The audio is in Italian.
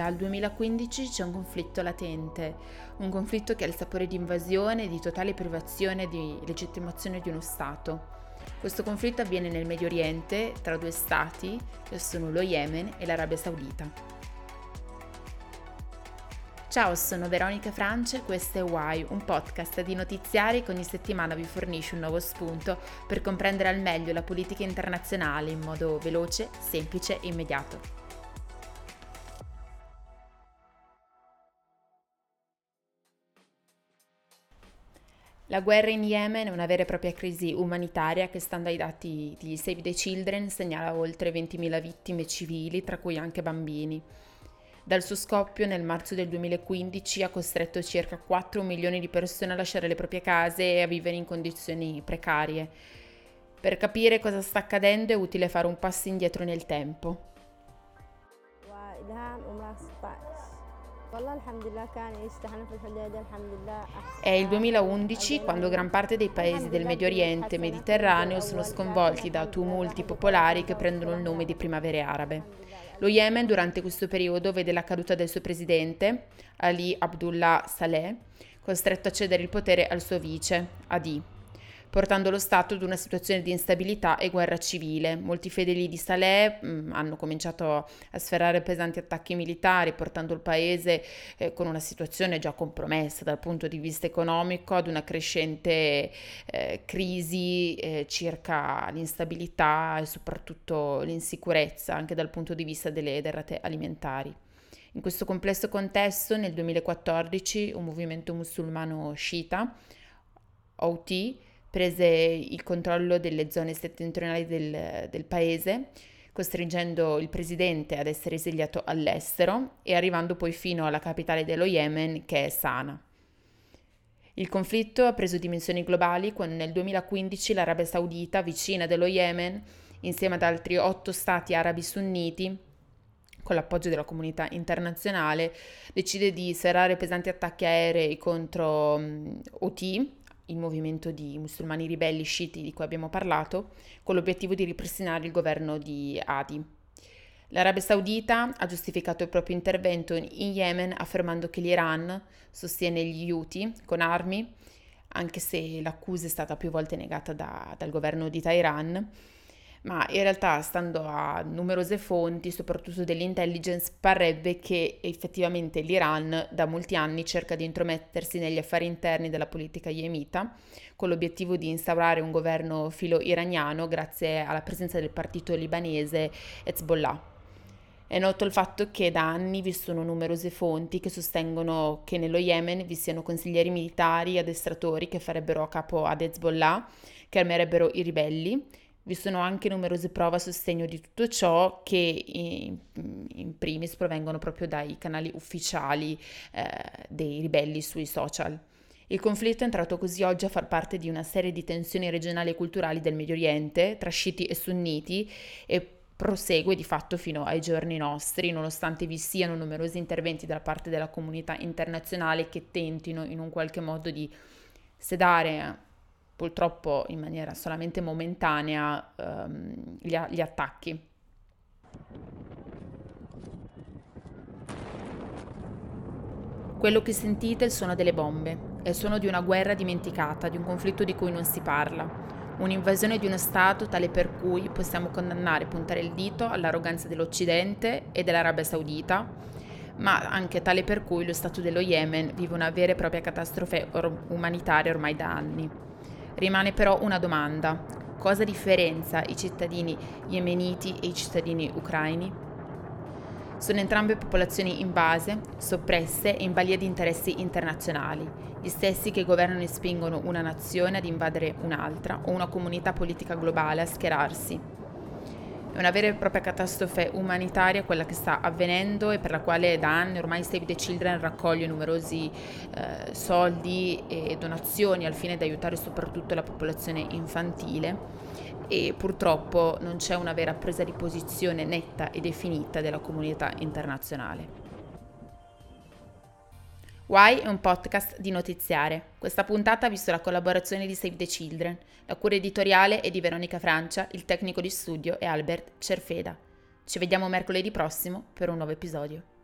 Dal 2015 c'è un conflitto latente, un conflitto che ha il sapore di invasione, di totale privazione di legittimazione di uno Stato. Questo conflitto avviene nel Medio Oriente tra due stati, che sono lo Yemen e l'Arabia Saudita. Ciao, sono Veronica France e questo è Why, un podcast di notiziari che ogni settimana vi fornisce un nuovo spunto per comprendere al meglio la politica internazionale in modo veloce, semplice e immediato. La guerra in Yemen è una vera e propria crisi umanitaria che, stando ai dati di Save the Children, segnala oltre 20.000 vittime civili, tra cui anche bambini. Dal suo scoppio nel marzo del 2015 ha costretto circa 4 milioni di persone a lasciare le proprie case e a vivere in condizioni precarie. Per capire cosa sta accadendo è utile fare un passo indietro nel tempo. È il 2011 quando gran parte dei paesi del Medio Oriente e Mediterraneo sono sconvolti da tumulti popolari che prendono il nome di primavere arabe. Lo Yemen durante questo periodo vede la caduta del suo presidente, Ali Abdullah Saleh, costretto a cedere il potere al suo vice, Adi portando lo Stato ad una situazione di instabilità e guerra civile. Molti fedeli di Saleh mh, mm, hanno cominciato a sferrare pesanti attacchi militari, portando il paese eh, con una situazione già compromessa dal punto di vista economico ad una crescente eh, crisi eh, circa l'instabilità e soprattutto l'insicurezza anche dal punto di vista delle derrate alimentari. In questo complesso contesto, nel 2014, un movimento musulmano sciita, OT, prese il controllo delle zone settentrionali del, del paese, costringendo il presidente ad essere esiliato all'estero e arrivando poi fino alla capitale dello Yemen, che è Sana. Il conflitto ha preso dimensioni globali quando nel 2015 l'Arabia Saudita, vicina dello Yemen, insieme ad altri otto stati arabi sunniti, con l'appoggio della comunità internazionale, decide di serrare pesanti attacchi aerei contro um, Houthi, il movimento di musulmani ribelli sciiti di cui abbiamo parlato, con l'obiettivo di ripristinare il governo di Adi. L'Arabia Saudita ha giustificato il proprio intervento in Yemen affermando che l'Iran sostiene gli Houthi con armi, anche se l'accusa è stata più volte negata da, dal governo di Teheran ma in realtà stando a numerose fonti, soprattutto dell'intelligence, parrebbe che effettivamente l'Iran da molti anni cerca di intromettersi negli affari interni della politica yemita con l'obiettivo di instaurare un governo filo-iraniano grazie alla presenza del partito libanese Hezbollah. È noto il fatto che da anni vi sono numerose fonti che sostengono che nello Yemen vi siano consiglieri militari, addestratori che farebbero a capo ad Hezbollah, che armerebbero i ribelli vi sono anche numerose prove a sostegno di tutto ciò che in, in primis provengono proprio dai canali ufficiali eh, dei ribelli sui social. Il conflitto è entrato così oggi a far parte di una serie di tensioni regionali e culturali del Medio Oriente tra sciiti e sunniti e prosegue di fatto fino ai giorni nostri, nonostante vi siano numerosi interventi da parte della comunità internazionale che tentino in un qualche modo di sedare purtroppo in maniera solamente momentanea ehm, gli, gli attacchi. Quello che sentite è il suono delle bombe, è il suono di una guerra dimenticata, di un conflitto di cui non si parla, un'invasione di uno Stato tale per cui possiamo condannare e puntare il dito all'arroganza dell'Occidente e dell'Arabia Saudita, ma anche tale per cui lo Stato dello Yemen vive una vera e propria catastrofe or- umanitaria ormai da anni. Rimane però una domanda. Cosa differenzia i cittadini yemeniti e i cittadini ucraini? Sono entrambe popolazioni invase, soppresse e in balia di interessi internazionali, gli stessi che governano e spingono una nazione ad invadere un'altra o una comunità politica globale a schierarsi è una vera e propria catastrofe umanitaria quella che sta avvenendo e per la quale da anni ormai Save the Children raccoglie numerosi eh, soldi e donazioni al fine di aiutare soprattutto la popolazione infantile e purtroppo non c'è una vera presa di posizione netta e definita della comunità internazionale. Why è un podcast di notiziare. Questa puntata ha visto la collaborazione di Save the Children. La cura editoriale è di Veronica Francia, il tecnico di studio è Albert Cerfeda. Ci vediamo mercoledì prossimo per un nuovo episodio.